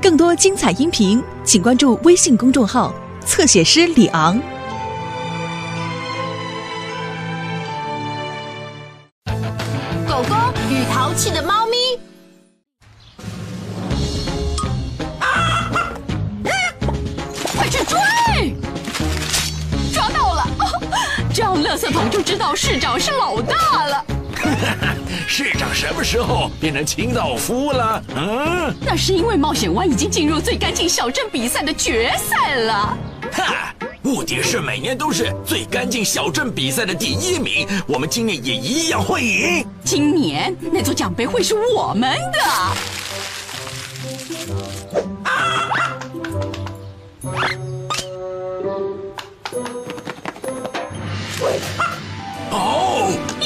更多精彩音频，请关注微信公众号“侧写师李昂”。狗狗与淘气的猫咪。快去追！抓到了！这样，垃圾桶就知道市长是老大了。市长什么时候变成清道夫了？嗯，那是因为冒险湾已经进入最干净小镇比赛的决赛了。哈，目的是每年都是最干净小镇比赛的第一名，我们今年也一样会赢。今年那座奖杯会是我们的。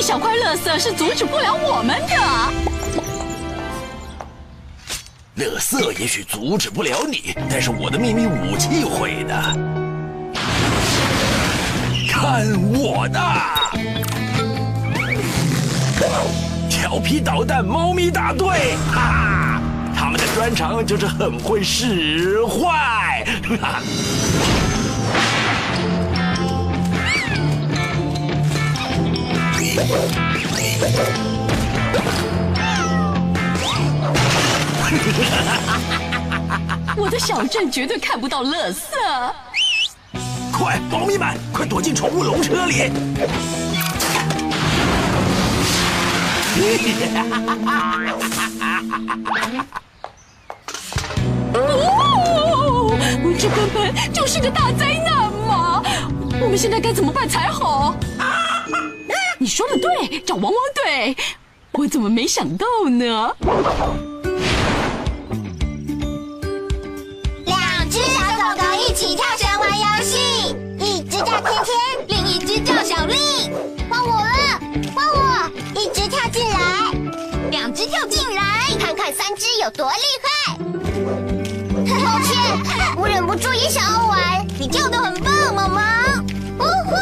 小块垃圾是阻止不了我们的。乐色也许阻止不了你，但是我的秘密武器会的。看我的！调皮捣蛋猫咪大队，哈哈！他们的专长就是很会使坏，哈哈！我的小镇绝对看不到垃圾。快，猫咪们，快躲进宠物笼车里！哦，这根本就是个大灾难嘛！我们现在该怎么办才好？你说的对，找汪汪队。我怎么没想到呢？两只小狗狗一起跳绳玩游戏，一只叫天天，另一只叫小丽。换我了，换我！一只跳进来，两只跳进来，看看三只有多厉害。抱歉，我忍不住也想要玩。你跳得很棒，毛毛。呜呼！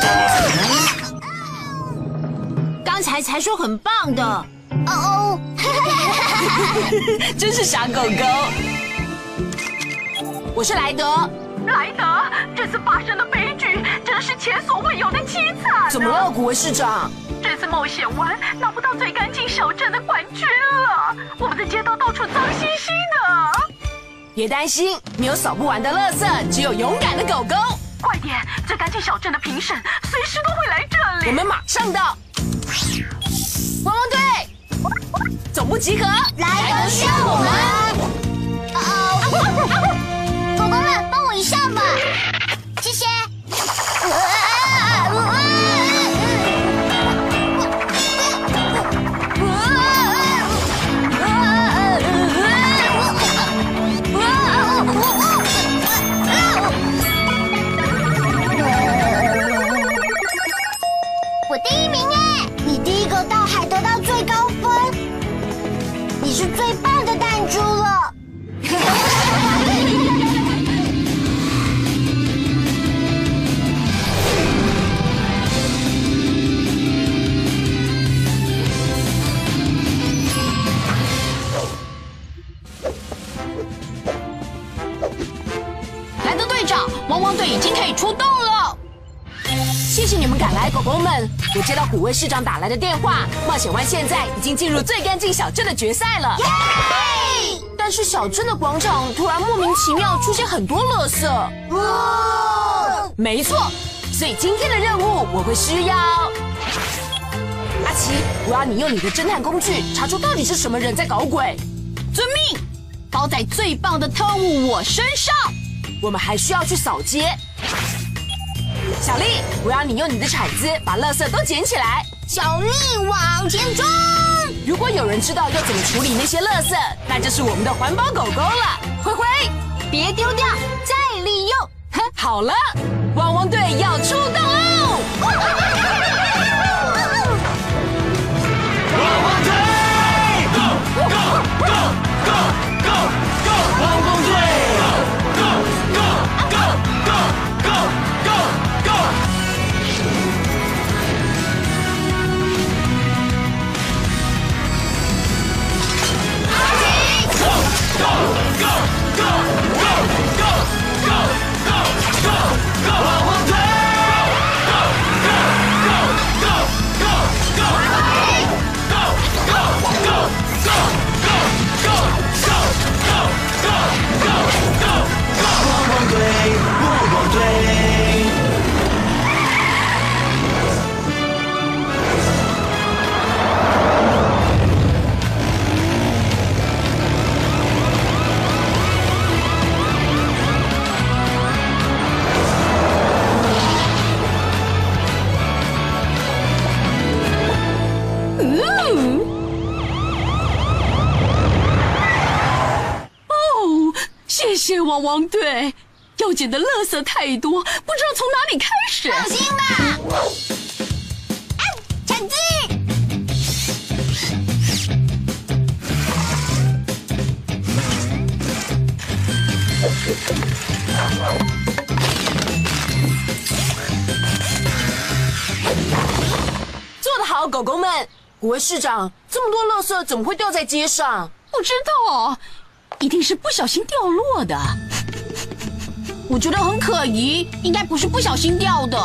刚才才说很棒的，哦哦，真是傻狗狗。我是莱德。莱德，这次发生的悲剧真是前所未有的凄惨。怎么了，古文市长？这次冒险湾拿不到最干净小镇的冠军了，我们的街道到处脏兮兮的。别担心，没有扫不完的垃圾，只有勇敢的狗狗。快点，最干净小镇的评审随时都会来这里。我们马上到。汪汪队，总部集合，来德需要我们。狗狗们。我接到虎威市长打来的电话，冒险湾现在已经进入最干净小镇的决赛了。但是小镇的广场突然莫名其妙出现很多垃圾。哇！没错，所以今天的任务我会需要阿奇，我要你用你的侦探工具查出到底是什么人在搞鬼。遵命，包在最棒的特务我身上。我们还需要去扫街。小丽，我要你用你的铲子把垃圾都捡起来。小丽往前冲！如果有人知道要怎么处理那些垃圾，那就是我们的环保狗狗了。灰灰，别丢掉，再利用。哼，好了，汪汪队要出动喽！汪汪队，Go Go Go Go Go Go！汪汪队，要捡的垃圾太多，不知道从哪里开始。放心吧。啊，抢进！做得好，狗狗们！古威市长，这么多垃圾怎么会掉在街上？不知道，一定是不小心掉落的。我觉得很可疑，应该不是不小心掉的。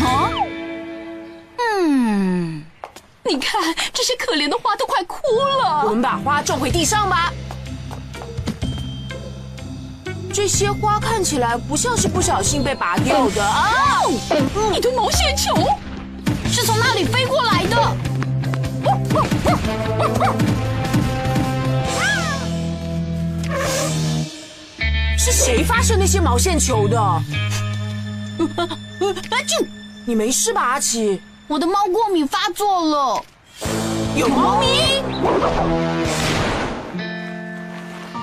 啊？嗯，你看这些可怜的花都快哭我。们把花种回地上吧。这些花看起来不像是不小心被拔掉的啊！一堆毛线球，是从那里飞过来的。是谁发射那些毛线球的？阿俊！你没事吧，阿奇？我的猫过敏发作了。有猫咪？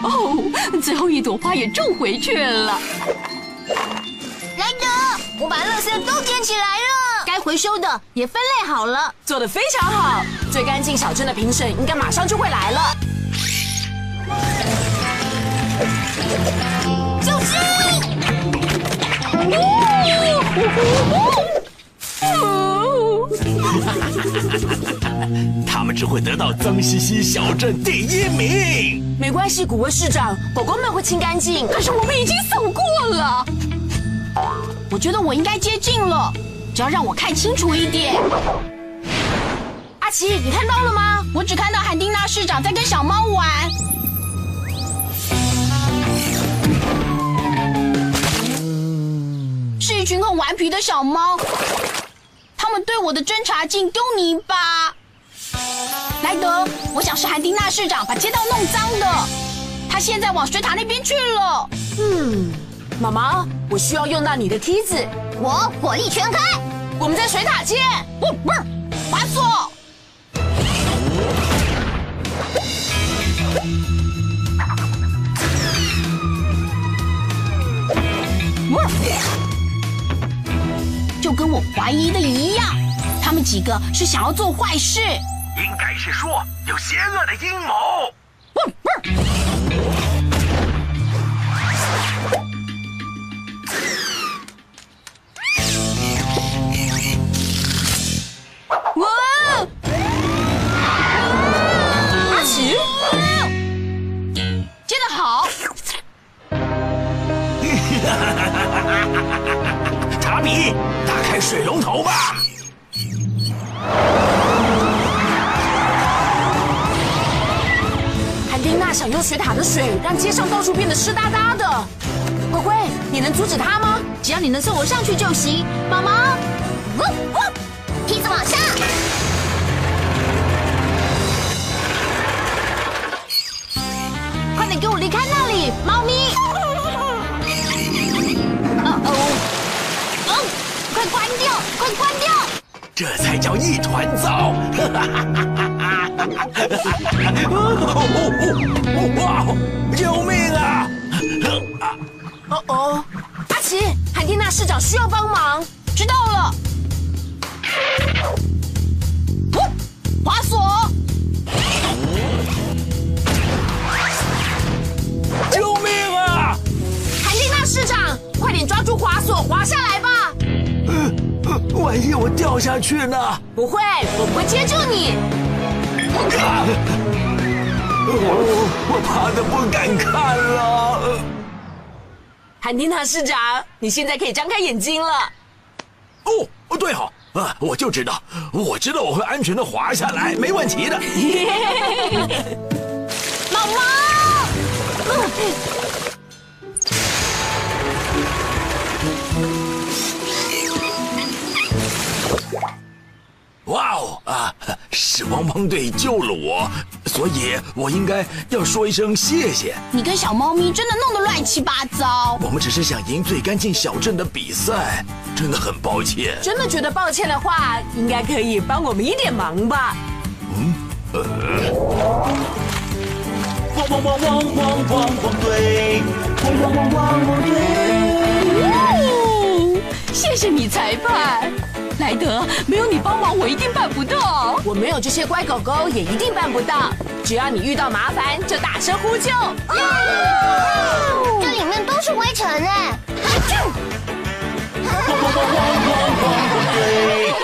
哦，最后一朵花也种回去了。莱德，我把垃圾都捡起来了。该回收的也分类好了。做得非常好！最干净小镇的评审应该马上就会来了。就是。他们只会得到脏兮兮小镇第一名。没关系，古威市长，狗狗们会清干净。可是我们已经扫过了。我觉得我应该接近了，只要让我看清楚一点。阿奇，你看到了吗？我只看到韩丁娜市长在跟小猫玩。一群很顽皮的小猫，他们对我的侦察镜丢泥巴。莱德，我想是韩丁娜市长把街道弄脏的，他现在往水塔那边去了。嗯，妈妈，我需要用到你的梯子。我火力全开。我们在水塔见。不不是，滑索。我怀疑的一样，他们几个是想要做坏事。应该是说有邪恶的阴谋。哇！水龙头吧。韩丁娜想用水塔的水让街上到处变得湿哒哒的。乖乖，你能阻止他吗？只要你能送我上去就行。妈妈，呜呜，这才叫一团糟！哈 哈。哦哇！救命啊！哦哦，阿奇，韩蒂娜市长需要帮忙。知道了。哦滑索，救命啊！韩蒂娜市长，快点抓住滑索，滑下万一我掉下去呢？不会，我不会接住你。看，我我怕的不敢看了。韩丁娜市长，你现在可以张开眼睛了。哦，哦对好啊，我就知道，我知道我会安全的滑下来，没问题的。毛毛，哇哦啊，是汪汪队救了我，所以我应该要说一声谢谢。你跟小猫咪真的弄得乱七八糟。我们只是想赢最干净小镇的比赛，真的很抱歉。真的觉得抱歉的话，应该可以帮我们一点忙吧？嗯汪汪汪汪汪汪汪队，汪汪汪汪汪队。哦，谢谢你，裁判。莱德，没有你帮忙，我一定办不到。我没有这些乖狗狗，也一定办不到。只要你遇到麻烦，就大声呼救。这里面都是灰尘哎！